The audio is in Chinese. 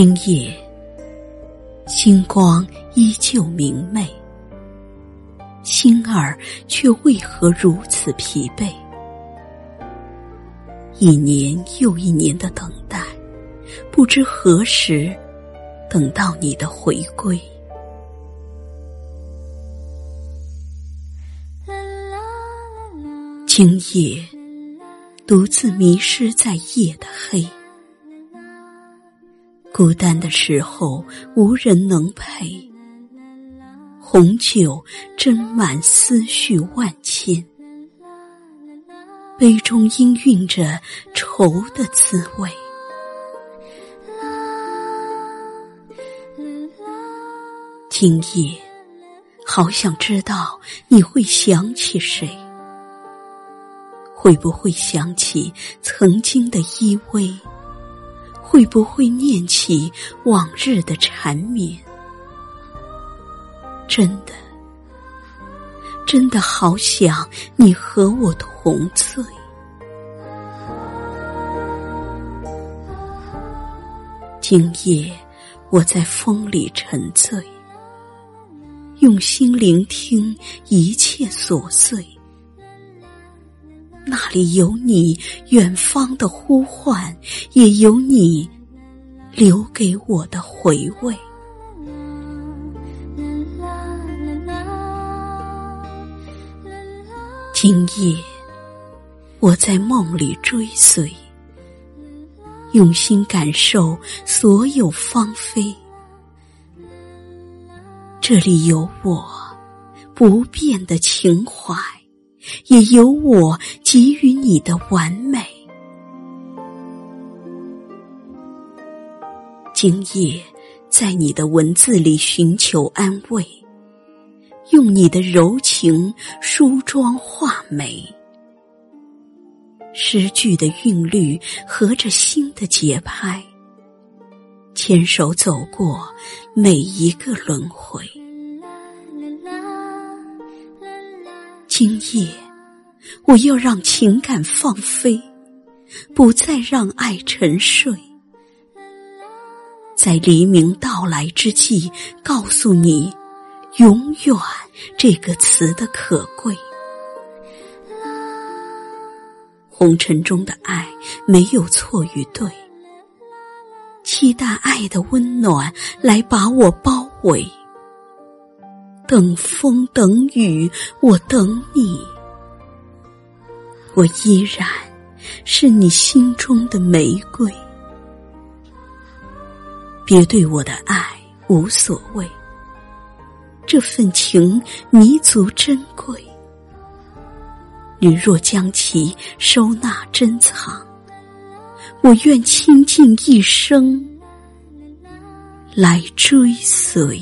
今夜，星光依旧明媚，心儿却为何如此疲惫？一年又一年的等待，不知何时等到你的回归。今夜，独自迷失在夜的黑。孤单的时候，无人能陪。红酒斟满思绪万千，杯中氤氲着愁的滋味。今夜，好想知道你会想起谁？会不会想起曾经的依偎？会不会念起往日的缠绵？真的，真的好想你和我同醉。今夜我在风里沉醉，用心聆听一切琐碎。那里有你远方的呼唤，也有你留给我的回味。今夜，我在梦里追随，用心感受所有芳菲。这里有我不变的情怀。也有我给予你的完美。今夜，在你的文字里寻求安慰，用你的柔情梳妆画眉。诗句的韵律合着心的节拍，牵手走过每一个轮回。今夜，我要让情感放飞，不再让爱沉睡。在黎明到来之际，告诉你“永远”这个词的可贵。红尘中的爱没有错与对，期待爱的温暖来把我包围。等风等雨，我等你。我依然是你心中的玫瑰。别对我的爱无所谓，这份情弥足珍贵。你若将其收纳珍藏，我愿倾尽一生来追随。